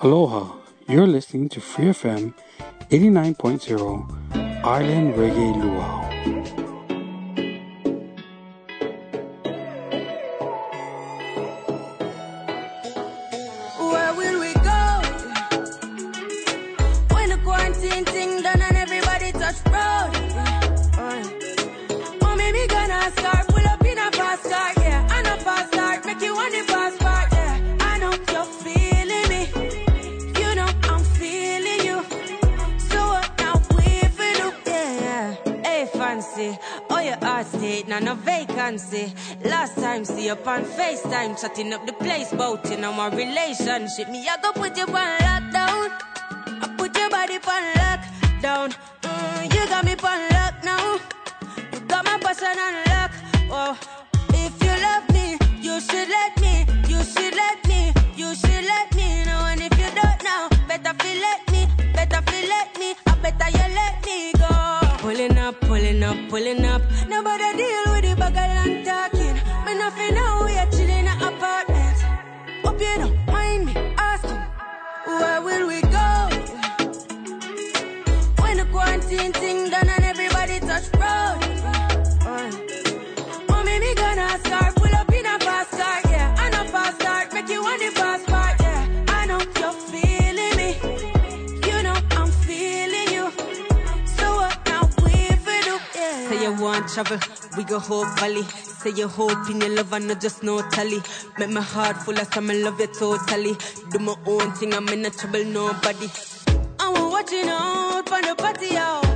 Aloha, you're listening to Free FM 89.0 Island Reggae Luau. Now no vacancy. Last time, see you on FaceTime, chatting up the place, bout know my relationship. Me, I go put you on lockdown. I put your body on lockdown. Mm, you got me on lock now. You got my person on lock. Oh, if you love me, you should let me. You should let me. You should let me know. And if you don't know, better feel let me. Better feel let me. I better you let me go. Pulling up, pulling up, pulling up. Quarantine thing done and everybody touch road. Uh, Oh, maybe gonna start pull up in a fast car, yeah. And a fast start, make you want the fast part, yeah. I know you're feeling me. You know I'm feeling you. So what now we for do, yeah. Say you want travel, we go whole valley. Say you hope in your love and not just no tally. Make my heart full of some, I love you totally. Do my own thing, I'm in a trouble, nobody. I'm watching out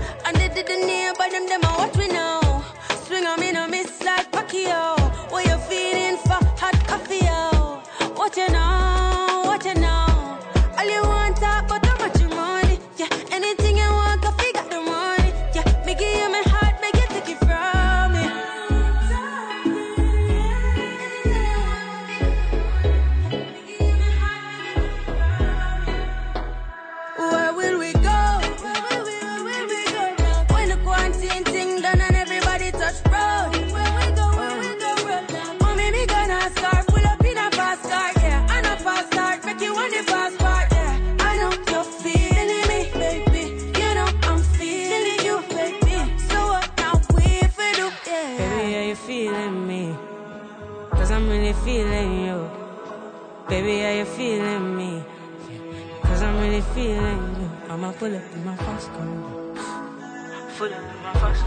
Pull up in my fast.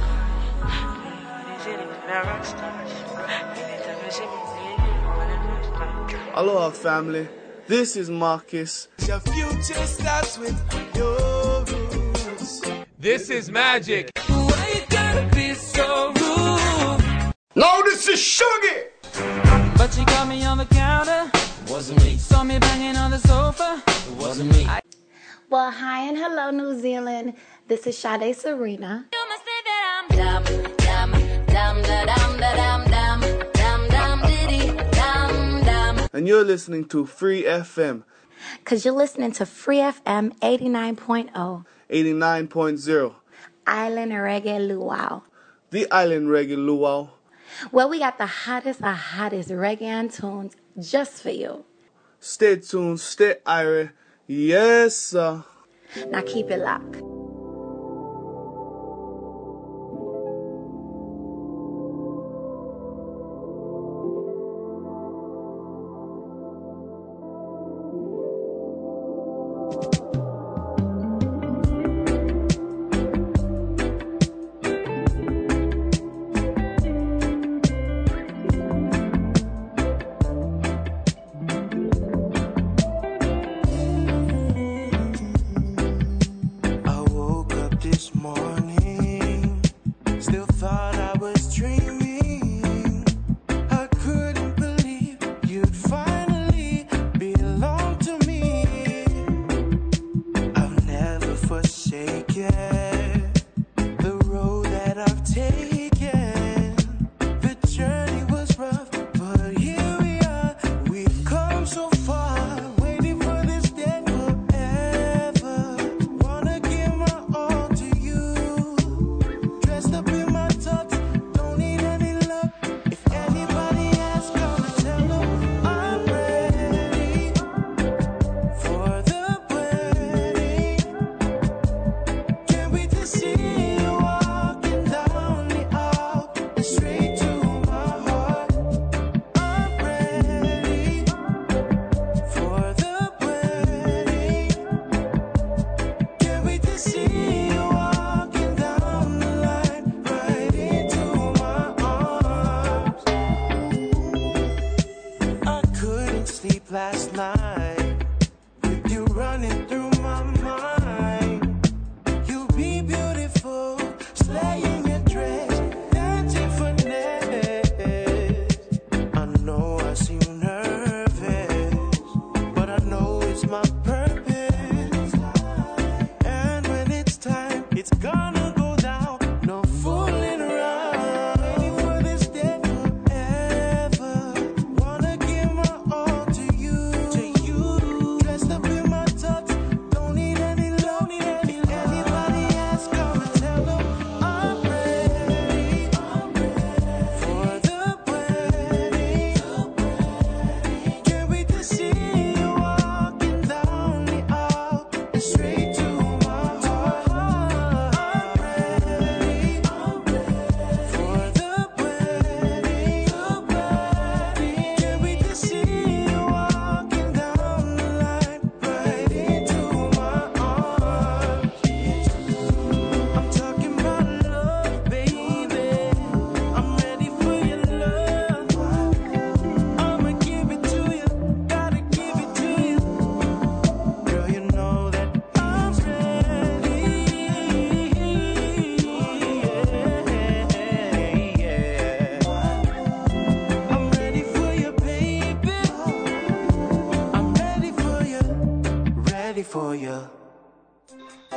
Aloha, family. This is Marcus. Your future starts with your rules. This is magic. Why you gotta be so rude? No, this is Sugar. But she got me on the counter. Wasn't me. Saw me banging on the sofa. Wasn't me. Well, hi and hello, New Zealand. This is Sade Serena. You must say that I'm dumb, dumb, dumb, da, dum, da, dum, dumb, dumb, dumb, diddy, dumb, dumb. And you're listening to Free FM Because you're listening to Free FM 89.0, 89.0, Island Reggae Luau. the Island Reggae Luau. Well, we got the hottest of hottest reggae tunes just for you. Stay tuned, stay irie. Yes, sir. Now keep it locked.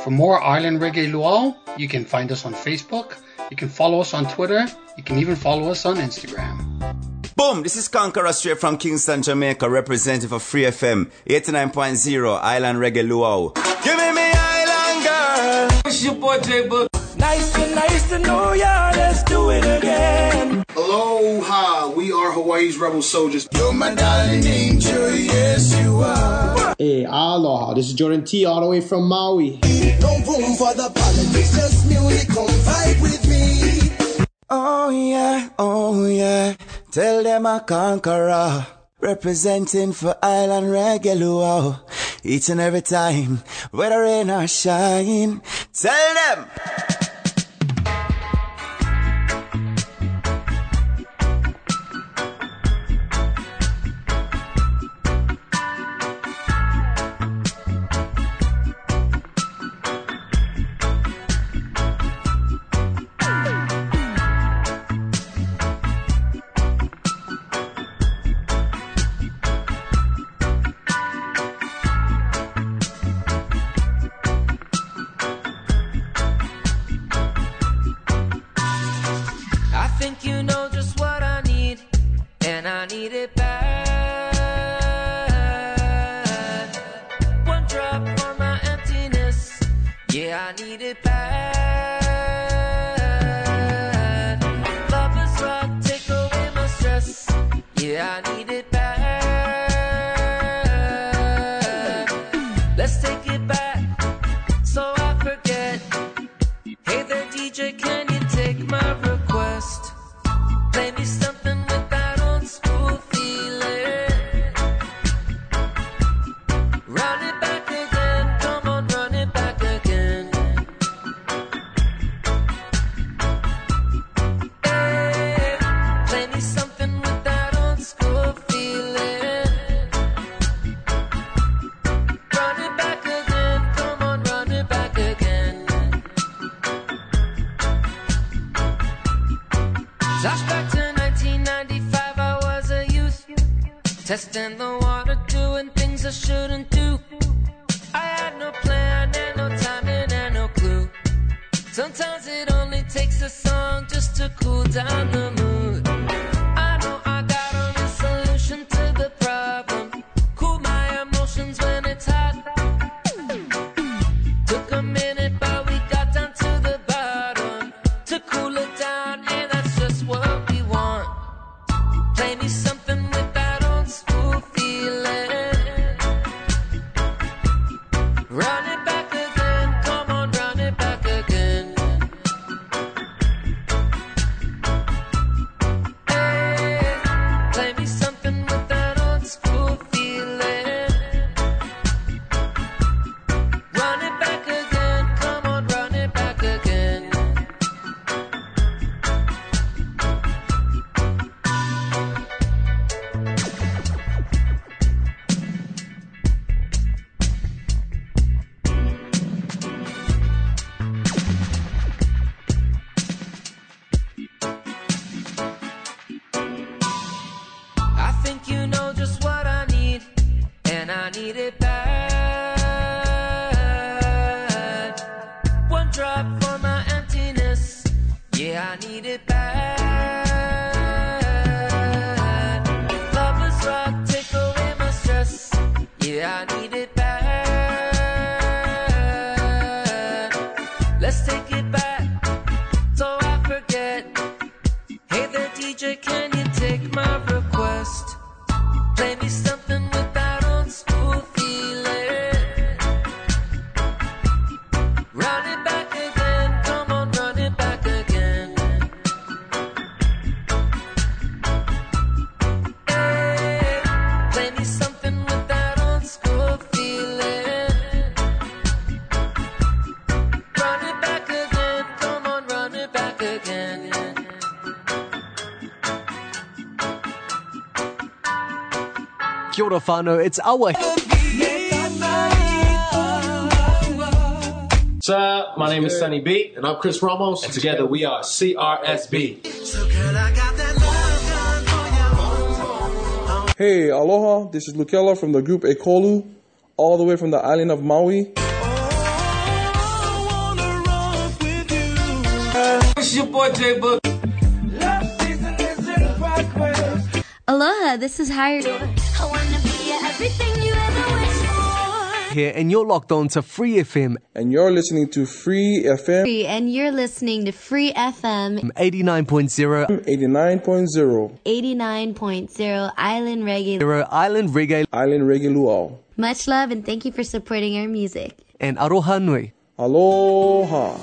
For more Island Reggae Luau, you can find us on Facebook, you can follow us on Twitter, you can even follow us on Instagram. Boom! This is Conqueror straight from Kingston, Jamaica, representative of Free FM 89.0 Island Reggae Luau. Give me me Island girl. It's your boy J Boog. Nice and nice to know ya. Let's do it again. Aloha. Hawaii's rebel soldiers. You're my darling angel, yes you are. Hey, aloha, this is Jordan T all the way from Maui. No room for the politics, just music, come vibe with me. Oh yeah, oh yeah, tell them I conqueror. Representing for Island Regular, each and every time, whether rain or shine, tell them! Yeah, I need needed. Stefano. It's our. What's up? My name is Sunny B, and I'm Chris Ramos, and together we are CRSB. Hey, aloha. This is Lukela from the group Ekolu, all the way from the island of Maui. It's your boy J Boog. Aloha, this is Hirie. Here, and you're locked on to Free FM. And you're listening to Free FM. Free, and you're listening to Free FM. 89.0. 89.0. 89.0. Island Reggae. Zero, Island Reggae. Island Reggae Luau. Much love and thank you for supporting our music. And Aroha Nui. Aloha.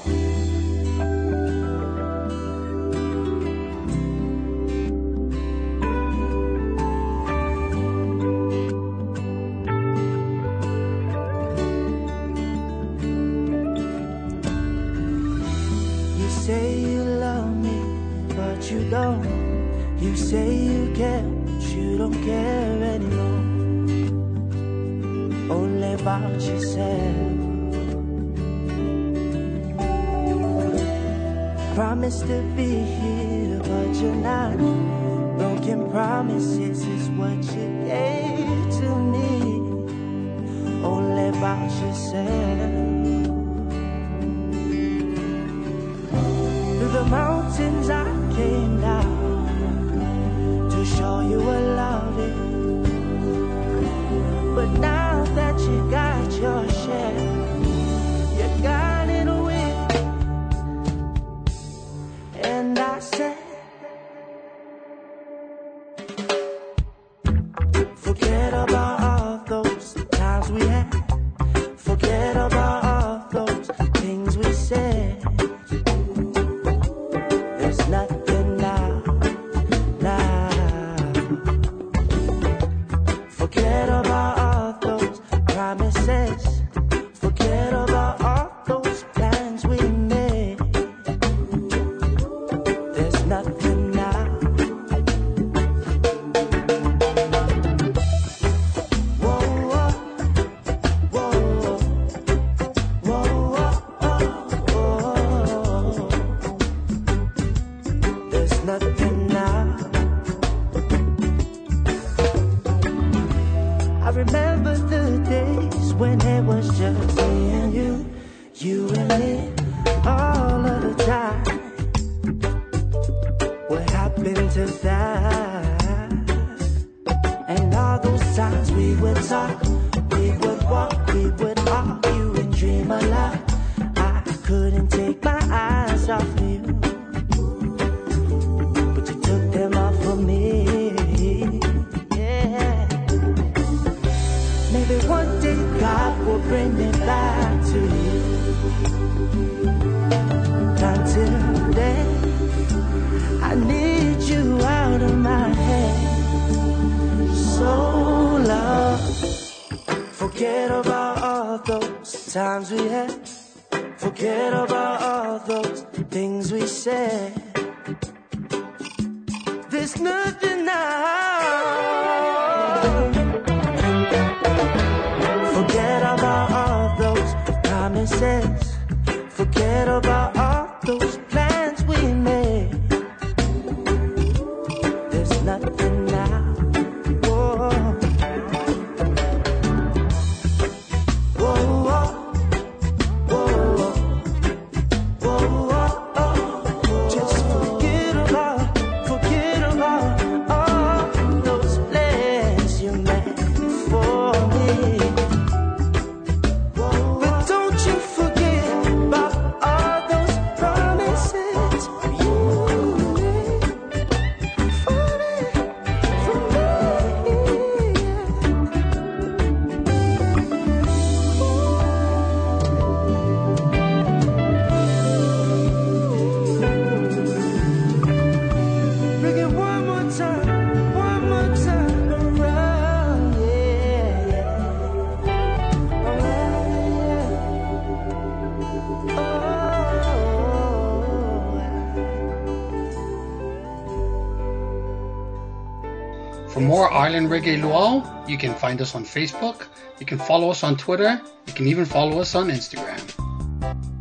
Reggae Luau. You can find us on Facebook. You can follow us on Twitter. You can even follow us on Instagram.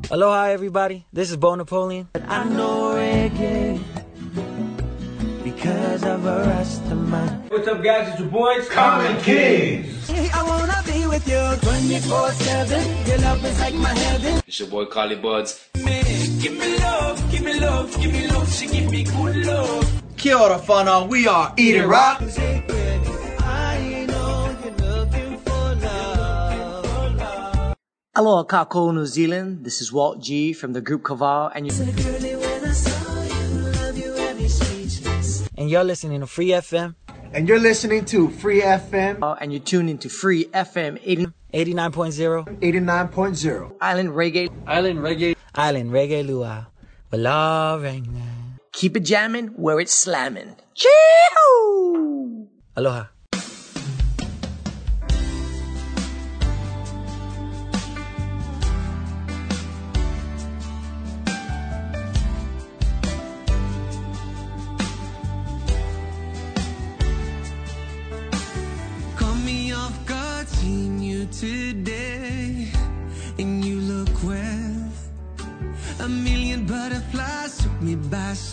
Aloha, everybody. This is Bo Napoleon. I know reggae because of a Rastaman. What's up, guys? It's your boys, Common Kings. I wanna be with you 24 7. Your love is like my heaven. It's your boy, Carly Buds. Give me love, give me love, give me love. She give me good love. Kia ora whanau, we are Eat It Rock. Love. Aloha, Kako, New Zealand. This is Walt G from the group Kaval, and you Girlie, when I saw you, love you had me speechless. and you're listening to Free FM. And you're listening to Free FM Uh, and you're tuned into Free FM 80, 89.0 89.0. Island Reggae. Island Reggae. Island Reggae Luau. Wala Regna. Keep it jamming where it's slamming. Chee-hoo! Aloha.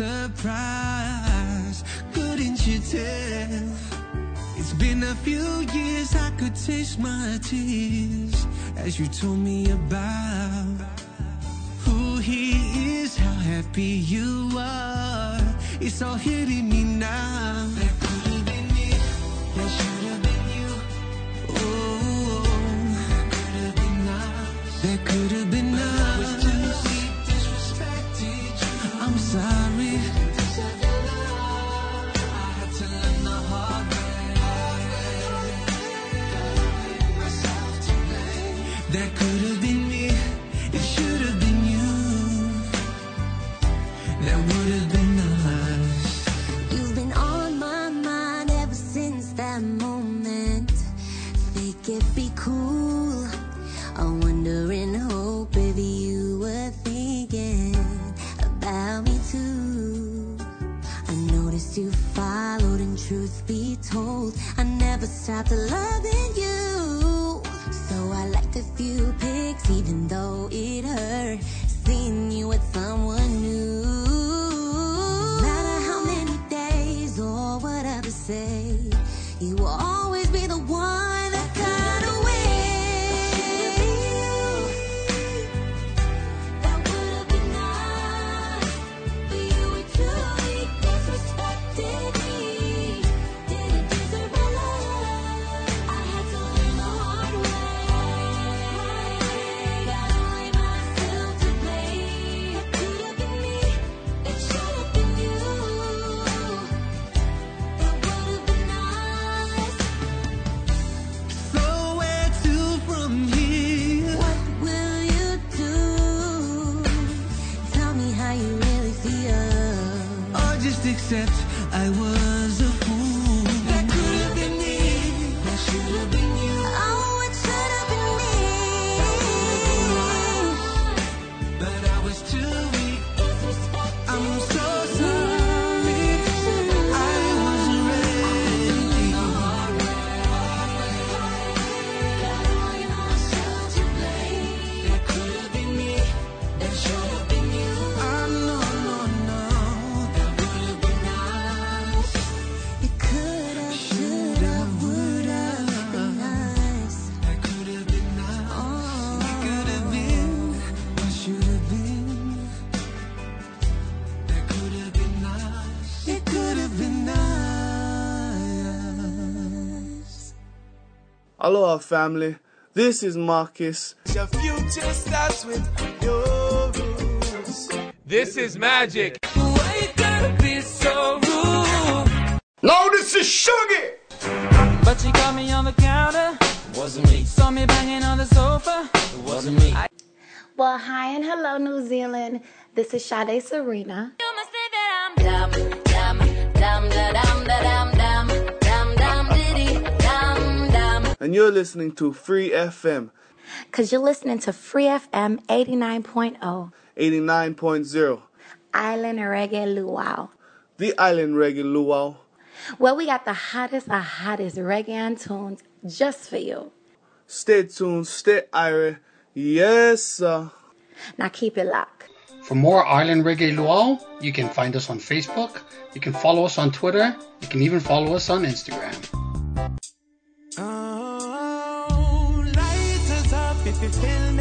Surprise. Couldn't you tell? It's been a few years, I could taste my tears as you told me about who he is, how happy you are. It's all hitting me now. Aloha, family. This is Marcus. Your future starts with your rules. This is magic. Why gotta be so rude? No, this is Sugar. But she caught me on the counter. Wasn't me. Saw me banging on the sofa. It wasn't me. Well, hi and hello, New Zealand. This is Sade Serena and you're listening to Free FM. Because you're listening to Free FM 89.0. 89.0. Island Reggae Luau. The Island Reggae Luau. Well, we got the hottest of hottest reggae tunes just for you. Stay tuned, stay Irish. Yes, sir. Now keep it locked. For more island Reggae Luau, you can find us on Facebook, you can follow us on Twitter, you can even follow us on Instagram. if in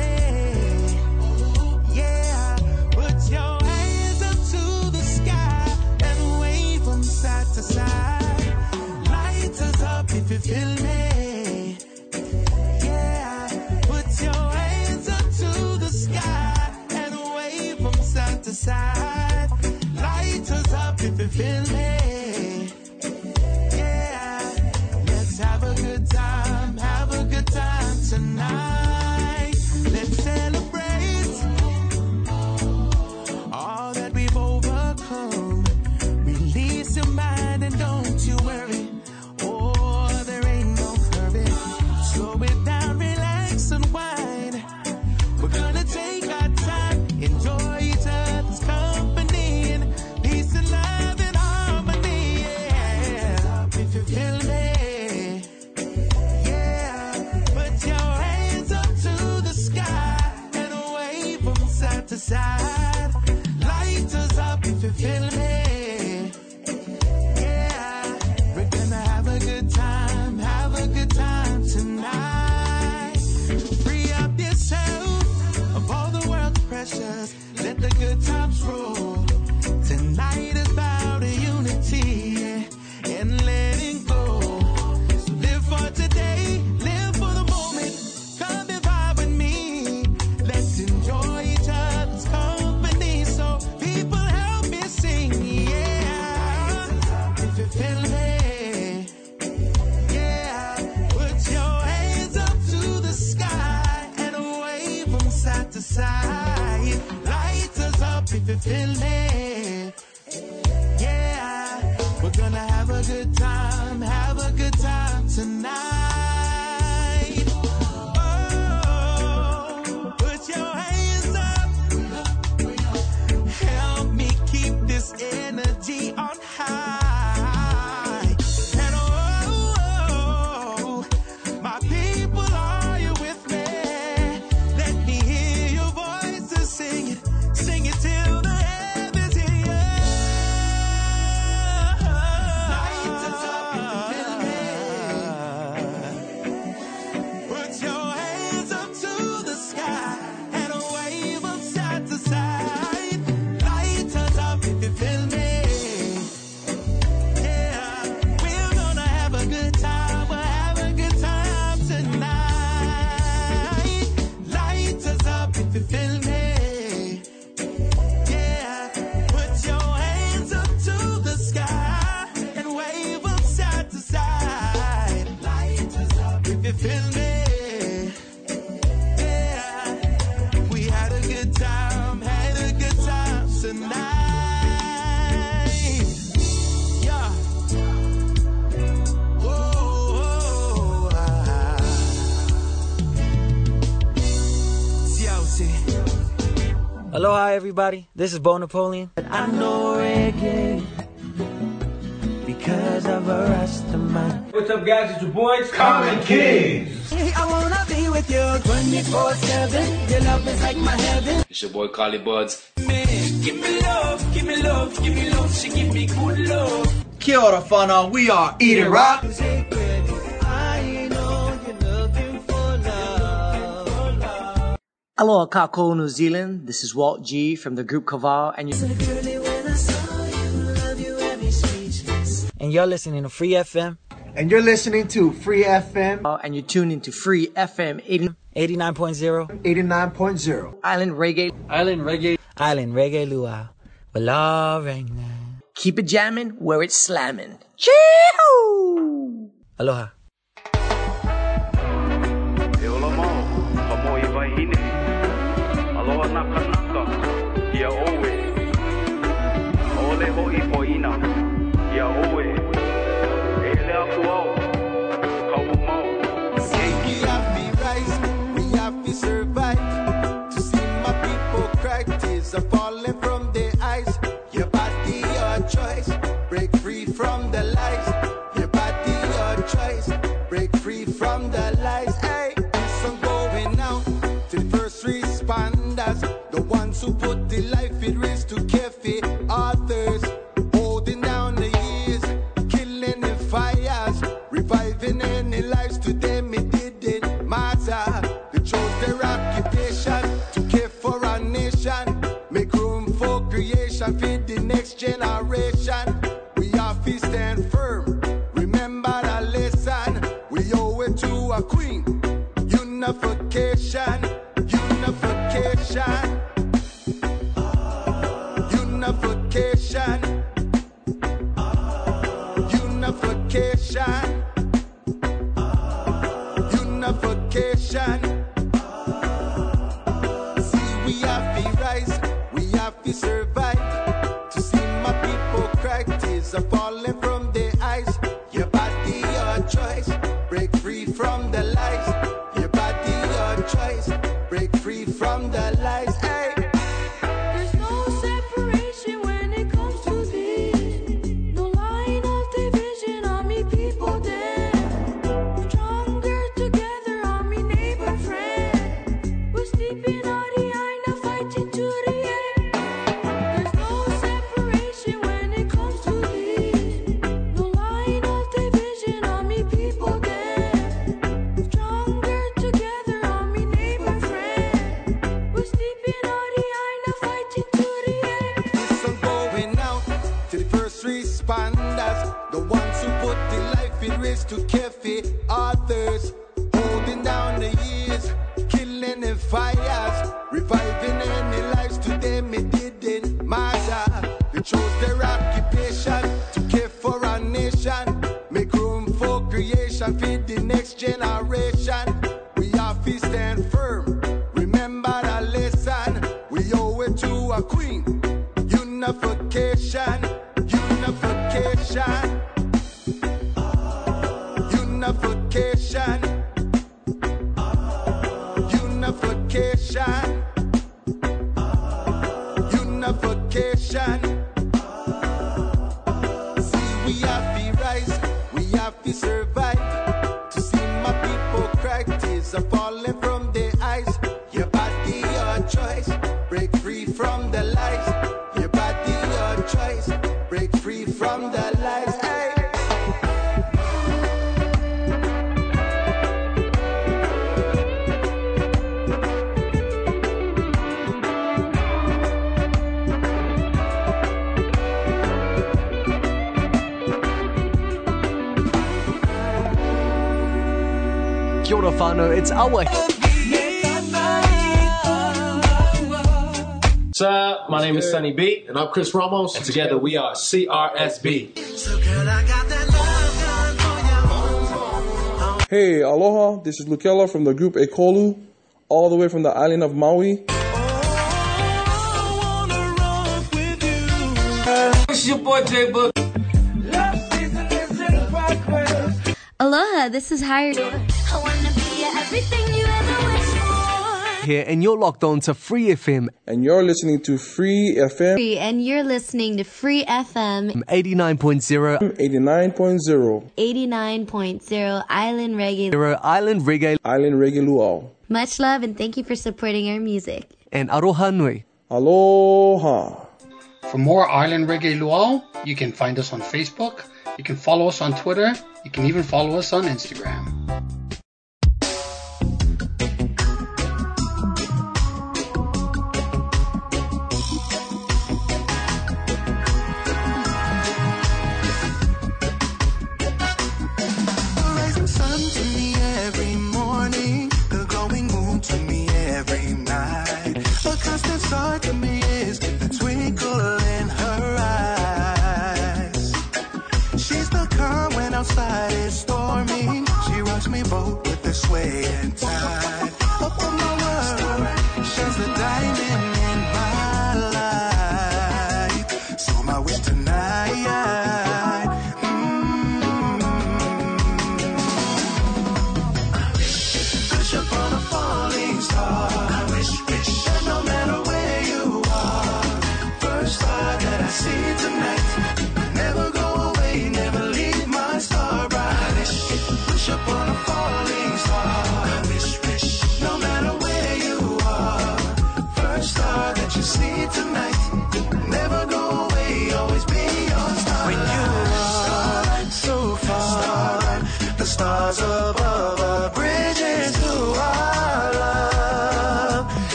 Aloha, everybody. This is Bo Napoleon. I know reggae because of a Rastaman. What's up, guys? It's your boys, Common Kings. I wanna be with you 24 7. Your love is like my heaven. It's your boy, Carly Buds. Man, give me love, give me love, give me love. She give me good love. Kia ora, whānau. We are Eating Rock. Hello, Kako New Zealand, this is Walt G from the group Kaval and you're, and you're listening to Free FM. And you're listening to Free FM. Uh, and you're tuned into Free FM 80, 89.0. 89.0. Island Reggae. Island Reggae. Island Reggae Luau. With love Keep it jamming where it's slamming. Chee-hoo! Aloha. who put the life at risk to cafe authors, holding down the years, killing the fires, reviving any lives to them it didn't matter. They chose their occupation to care for our nation, make room for creation, feed the next generation. We are feasting and. B, and I'm Chris Ramos, and together we are CRSB. So girl, hey, aloha, this is Lukela from the group Ekolu, all the way from the island of Maui. This is your boy J Boog. Aloha, this is Hirie here, and you're locked on to Free FM. And you're listening to Free FM. Free, and you're listening to Free FM 89.0. 89.0. 89.0 Island Reggae. Island Reggae. Island Reggae Luau. Much love, and thank you for supporting our music. And Aroha Nui. Aloha. For more Island Reggae Luau, you can find us on Facebook, you can follow us on Twitter, you can even follow us on Instagram.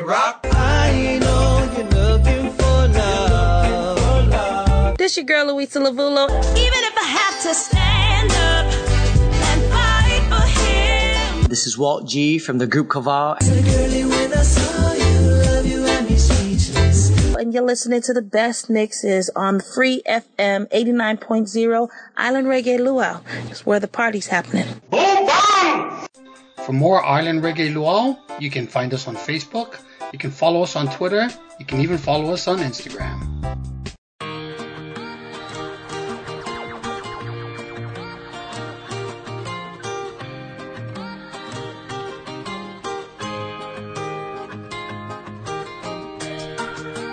It Rock. I know you're looking for love. This your girl Louisa Lavulo. Even if I have to stand up and fight for him. This is Walt G from the group Kaval. Girlie, when I saw you, love you and me speechless. And you're listening to the best mixes on Free FM 89.0 Island Reggae Luau. It's where the party's happening. For more Island Reggae Luau, you can find us on Facebook, you can follow us on Twitter, you can even follow us on Instagram.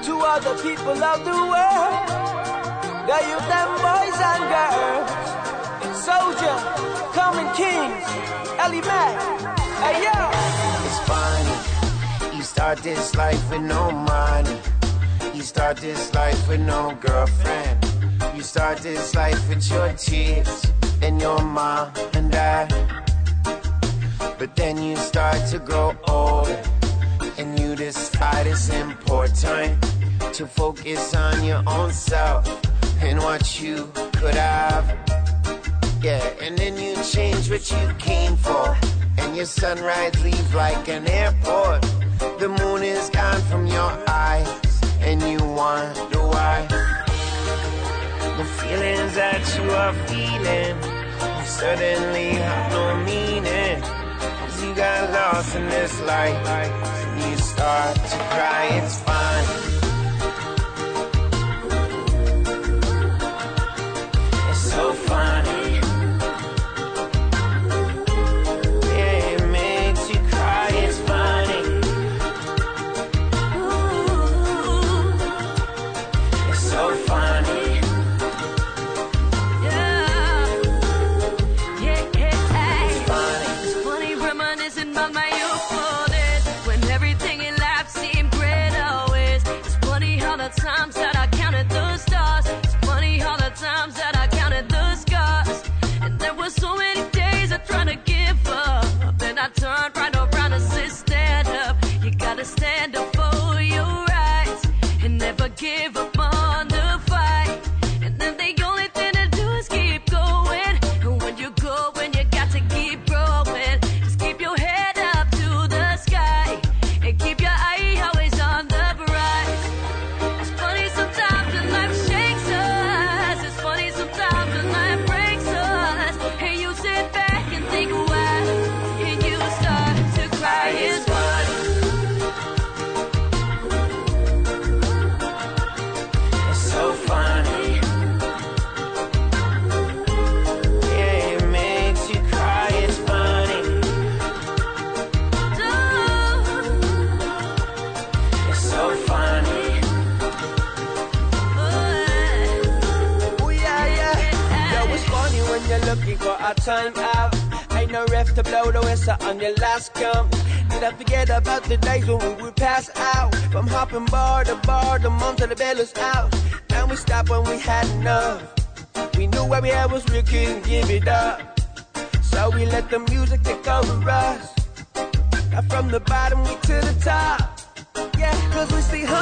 To all the people of the world, the youth and boys and girls, Soldier, Common Kings, Ellie Mac, hey yo. It's funny. You start this life with no money. You start this life with no girlfriend. You start this life with your tears and your mom and dad. But then you start to grow older and you decide it's important to focus on your own self and what you could have. Yeah, and then you change what you came for. And your sunrise leaves like an airport. The moon is gone from your eyes, and you wonder why. The feelings that you are feeling suddenly have no meaning. Cause you got lost in this life, and you start to cry, it's fine. It's so funny.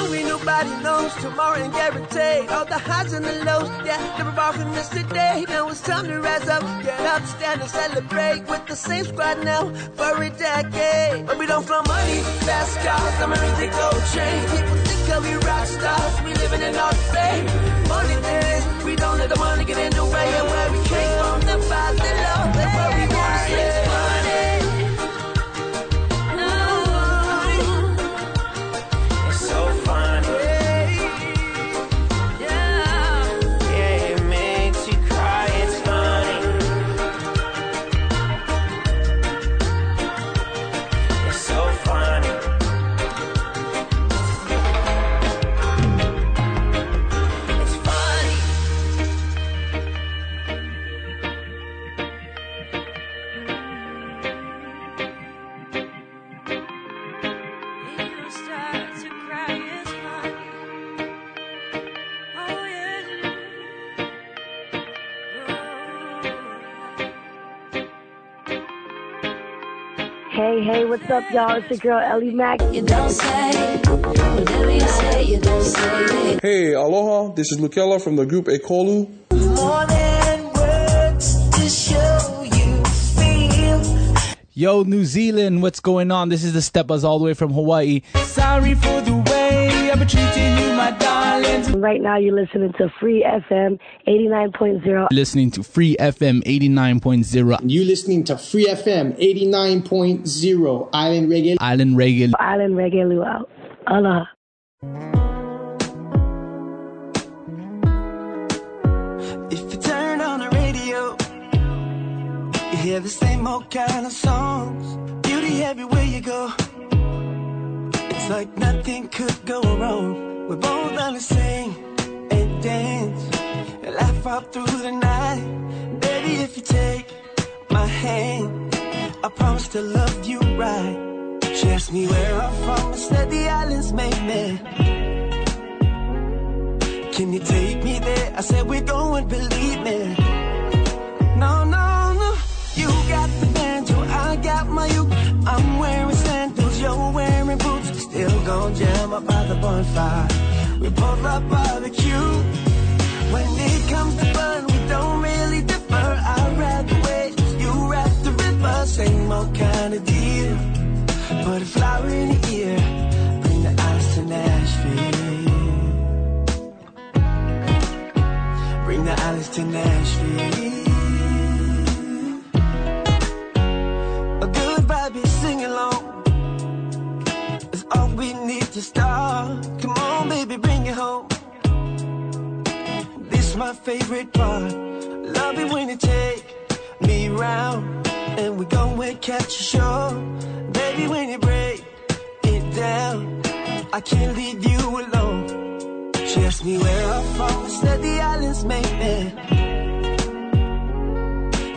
Hungry, nobody knows tomorrow ain't guaranteed. All the highs and the lows, yeah, never walking this today. Now it's time to rise up, get up, stand and celebrate with the same squad now for a decade. But we don't flow money, fast cars, I'm everything gold chain. People think that we rock stars, we living in our fame. Money days, we don't let the money get in the way of where we came from. The Father, up, y'all? It's your girl Ellie Mack. You don't say, whatever you say, you don't say Hey, aloha. This is Lukela from the group Ekolu. More than words to show you feel. Yo, New Zealand, what's going on? This is the Steppers all the way from Hawaii. Sorry for the way I've been treating you, my darling. Right now, you're listening to Free FM 89.0. Listening to Free FM 89.0. You're listening to Free FM 89.0 Island Reggae. Island Reggae. Island Reggae Luau. Aloha. If you turn on the radio, you hear the same old kind of songs. Beauty everywhere you go. It's like nothing could go wrong. We're both gonna sing and dance and laugh all through the night. Baby, if you take my hand, I promise to love you right. She asked me where I'm from, I said the islands made me. Can you take me there? I said we're going, believe me. No, no, no. You got the banjo, I got my uke. I'm wearing sandals, you're wearing boots. Still gon' jam up by the bonfire. We both love barbecue. When it comes to fun, we don't really differ. I'd rather wait, you rap the river, same old kind of deal. Put a flower in your ear, bring the ice to Nashville. Bring the islands to Nashville. We to start. Come on, baby, bring it home. This my favorite part. Love it when you take me round. And we go and catch a show. Baby, when you break it down, I can't leave you alone. She asked me where I'm from, said the islands make me.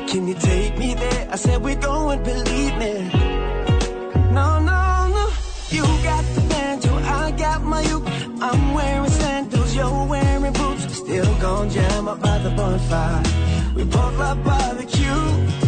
Can you take me there? I said we're going, believe me. No, no, no. You got the you're wearing boots. Still gon' jam up by the bonfire. We both love barbecue.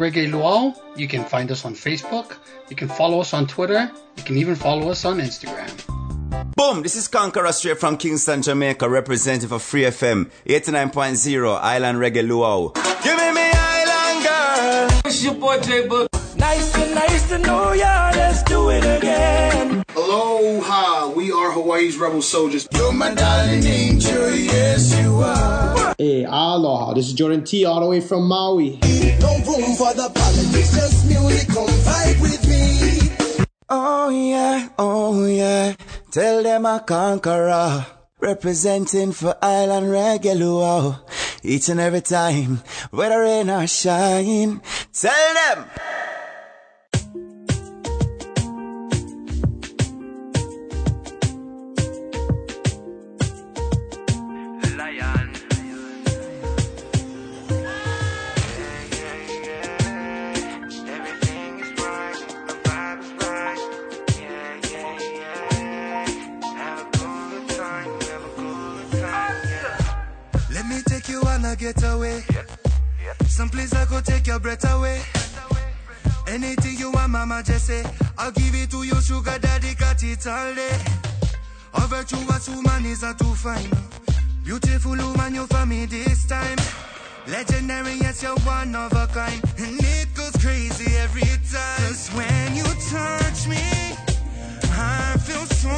Reggae Luau, you can find us on Facebook, you can follow us on Twitter, you can even follow us on Instagram. Boom, this is Conqueror straight from Kingston, Jamaica, representing for Free FM 89.0 Island Reggae Luau. Give me me Island girl. It's your boy J Boog. Nice to nice to know ya. Let's do it again. Aloha, we are Hawaii's rebel soldiers. You're my darling angel, yes you are. Hey, aloha. This is Jordan T, all the way from Maui. No room for the politics, just music. Come vibe with me. Oh yeah, oh yeah. Tell them a conqueror. Representing for Island Reggae Each and every time, whether rain or shine. Tell them. I'll give it to you, sugar daddy, got it all day. A virtuous woman is a too fine. Beautiful woman, you for me this time. Legendary, yes, you're one of a kind. And it goes crazy every time. Cause when you touch me, I feel so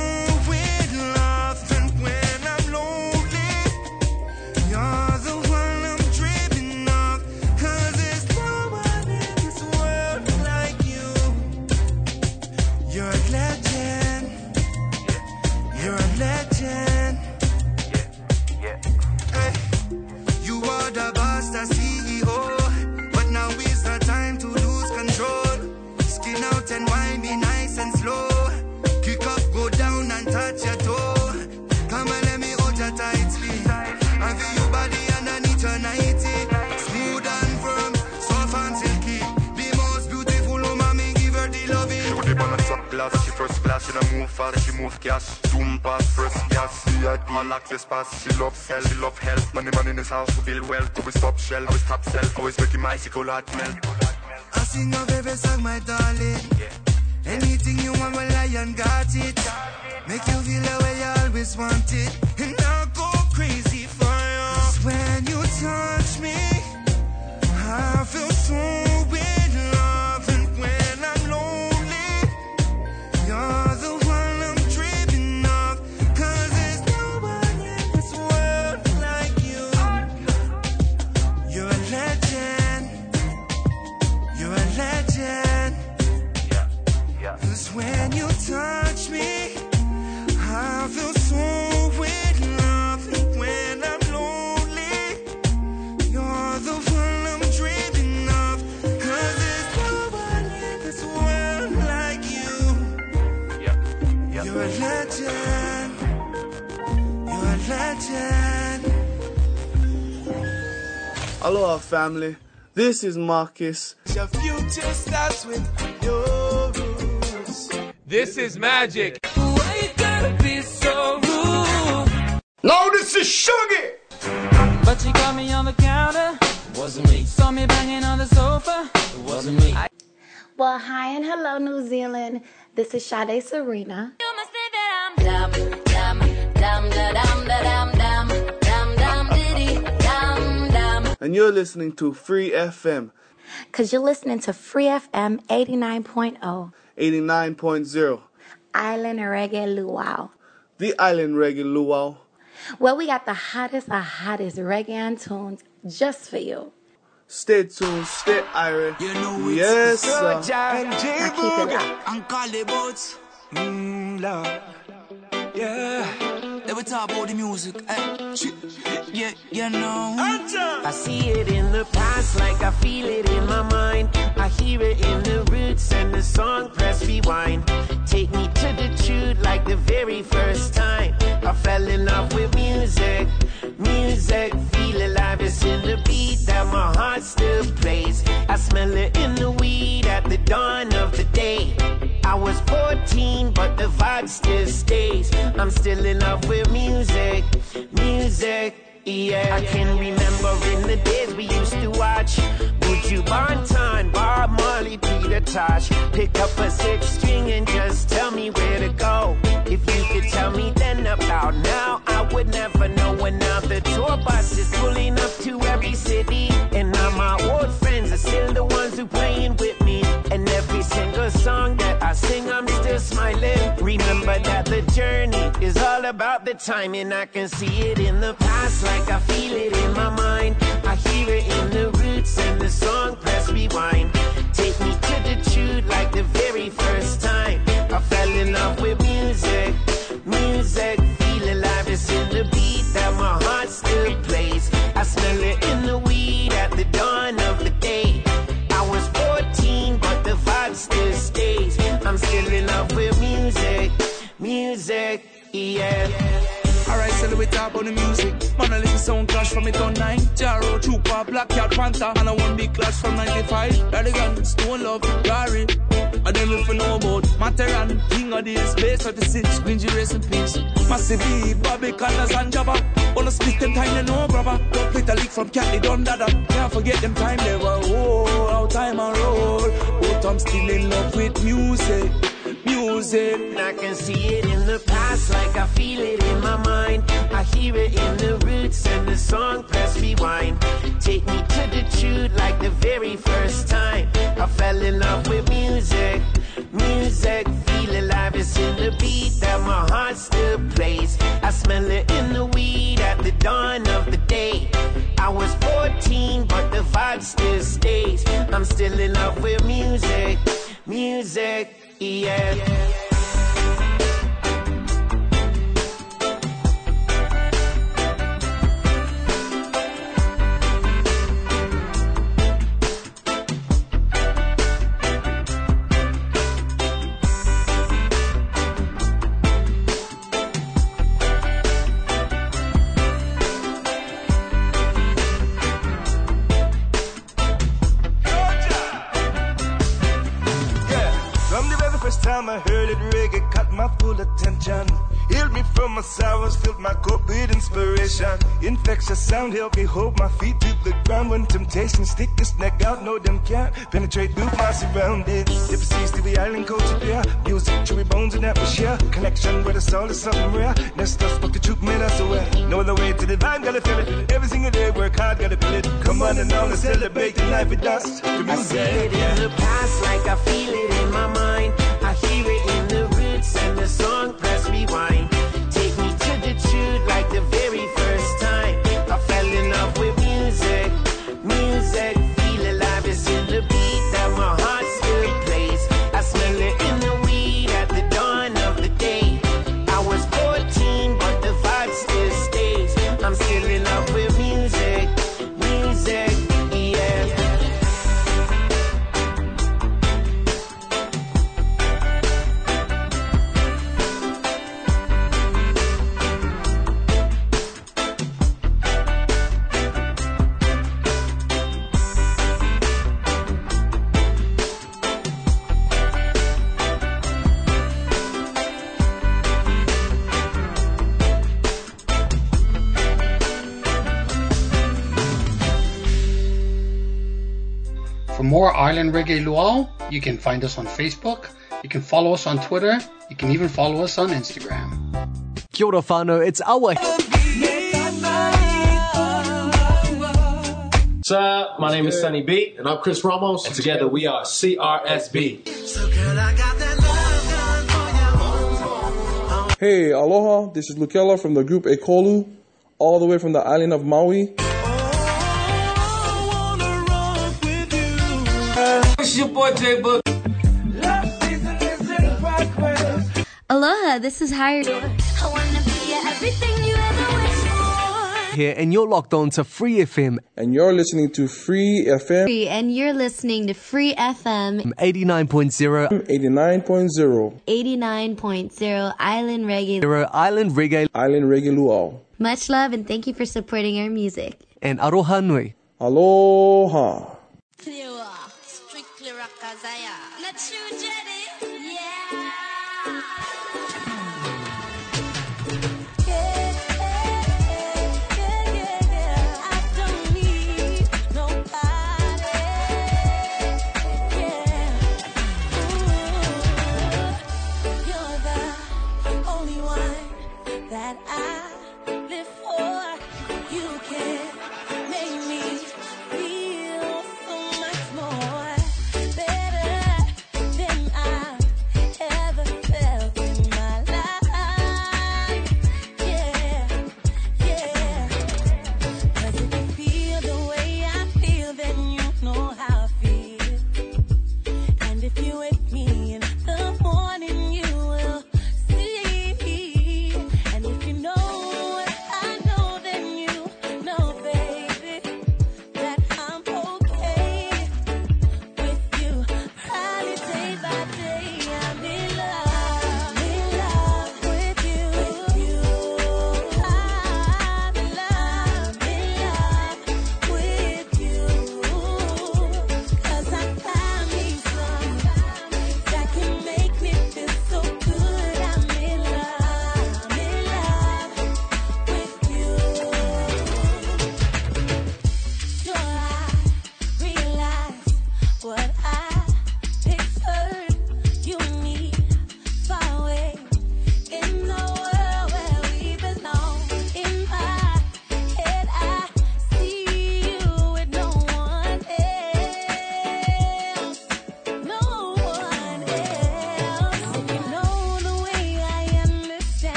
she don't move fast, she move cash. Zoom past, first gas, VIP, all access pass. She love hell, she love health. Money man in this house, we well. wealth. Always top shelf, always top shelf, always making my icicle hot melt. I sing your favorite song, my darling. Anything you want, well, lion got it. Make you feel the way you always wanted. And I'll go crazy for you. when you touch me, Aloha, family. This is Marcus. Your future starts with your rules. This is magic. Why you gotta be so rude? No, this is Sugar. But she caught me on the counter. Wasn't me. Saw me banging on the sofa. It wasn't me. Well, hi and hello, New Zealand. This is Sade Serena. And you're listening to Free FM Because you're listening to Free FM 89.0, 89.0, Island Reggae Luau. the Island Reggae Luau. Well, we got the hottest of hottest reggae tunes just for you. Stay tuned, stay iron. yes, sir. And J Now keep it Booga and call the boats. Mmm, love. Yeah. Let me talk about the music. Eh? Shit. Yeah, you know. I see it in the past like I feel it in my mind. I hear it in the roots and the song press rewind. Take me to the truth like the very first time. I fell in love with music. Music, feel alive, it's in the beat that my heart still plays. I smell it in the weed at the dawn of the day. I was 14, but the vibe still stays. I'm still in love with music, music. Yeah, I can remember in the days we used to watch Buju Banton, Bob Marley, Tosh. Pick up a six string and just tell me where to go. If you could tell me then about now, I would never know. The tour bus is pulling up to every city, and now my old friends are still the ones who playing with me. And every single song that I sing, I'm still smiling. Remember that the journey is all about the timing. I can see it in the past, like I feel it in my mind. I hear it in the roots and the song. Press rewind. Take me to the truth, like the very first time. I fell in love with music, music. Feel alive, it's in the beat that my heart still plays. I smell it in the weed at the dawn of the day. I was 14, but the vibe still stays. I'm still in love with music, music, yeah. Alright, so we talk about the music. Listen sound clash from it on 9. Jaro, Chupa, Black Cat, Panther. And I one big clash from 95. Radigan, Stone Love, Gary. And then if you know about Materan, King of this, Base 36, Green Race in Peace. Massive E, Bobby Konders and Jabba. Wanna split them time, they know, brother. Don't play the league from Cat, they done that. Can't forget them time, they were whole, how time I roll. But I'm still in love with music, music. and I can see it in the past, like I feel it in my mind. I hear it in the roots and the song. Press rewind. Take me to the truth, like the very first time. I fell in love with music, music. Feel alive, it's in the beat that my heart still plays. I smell it in the weed at the dawn of the day. I was 14, but the vibe still stays. I'm still in love with music, music, yeah. Yeah, my sorrows, filled my cup with inspiration. Infectious sound helped me hold my feet to the ground when temptation stick this neck out. No, them can't penetrate through my surroundings. If it seems to be island culture there, music, chewy bones and atmosphere. Connection with the soul is something rare. Nest us, spoke the truth, made us aware. No other way to divine, gotta feel it. Every single day, work hard, gotta feel it. Come on and on and celebrate the life with us. The I see it music, in the past, like I feel it in my mind. I hear it in the roots and the song. Press rewind. For more Island Reggae Luau, you can find us on Facebook, you can follow us on Twitter, you can even follow us on Instagram. Kia ora whānau, it's our Sir, my name is Sunny B. And I'm Chris Ramos. And together we are CRSB. Hey, aloha. This is Lukela from the group Ekolu, all the way from the island of Maui. It's your boy J Boog. Aloha, this is Hirie. here, and you're locked on to Free FM. And you're listening to Free FM Free, and you're listening to Free FM 89.0 89.0 89.0 Island Reggae. Island Reggae Island Reggae Luau. Much love and thank you for supporting our music. and Aroha Nui. Aloha.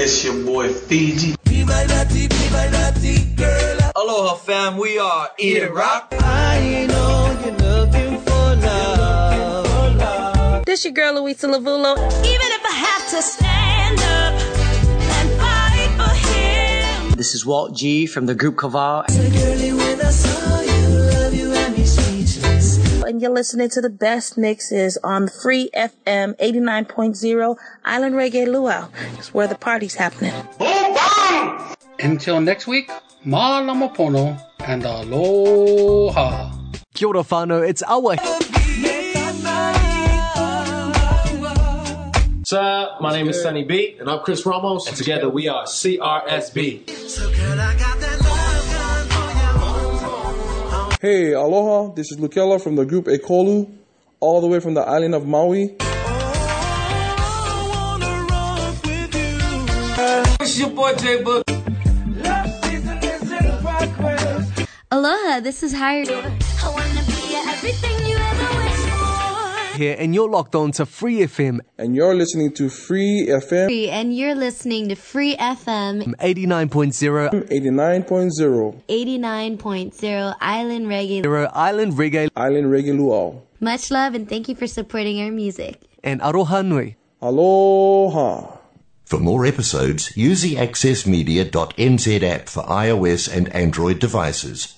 It's your boy Fiji. Aloha fam, we are Eat It Rock. I know you're looking for love. This your girl Luisa Lavulo. Even if I have to stand up and fight for him. This is Walt G from the group Kaval. And you're listening to the best mixes on Free FM 89.0 Island Reggae Luau. It's where the party's happening. Until next week, ma lamapono and aloha. Kia ora whānau, it's Awa. Sir, my name is Sunny B. And I'm Chris Ramos. And together we are CRSB. Hey, aloha. This is Lukela from the group Ekolu, all the way from the island of Maui. It's your boy J Boog. Aloha, this is Hirie. Here, and you're locked on to Free FM And you're listening to Free FM Free, and you're listening to Free FM 89.0 89.0 89.0 Island Reggae. Island Reggae Island Reggae Luau. Much love and thank you for supporting our music. and Aroha Nui. Aloha. For more episodes, use the accessmedia.nz app for iOS and Android devices,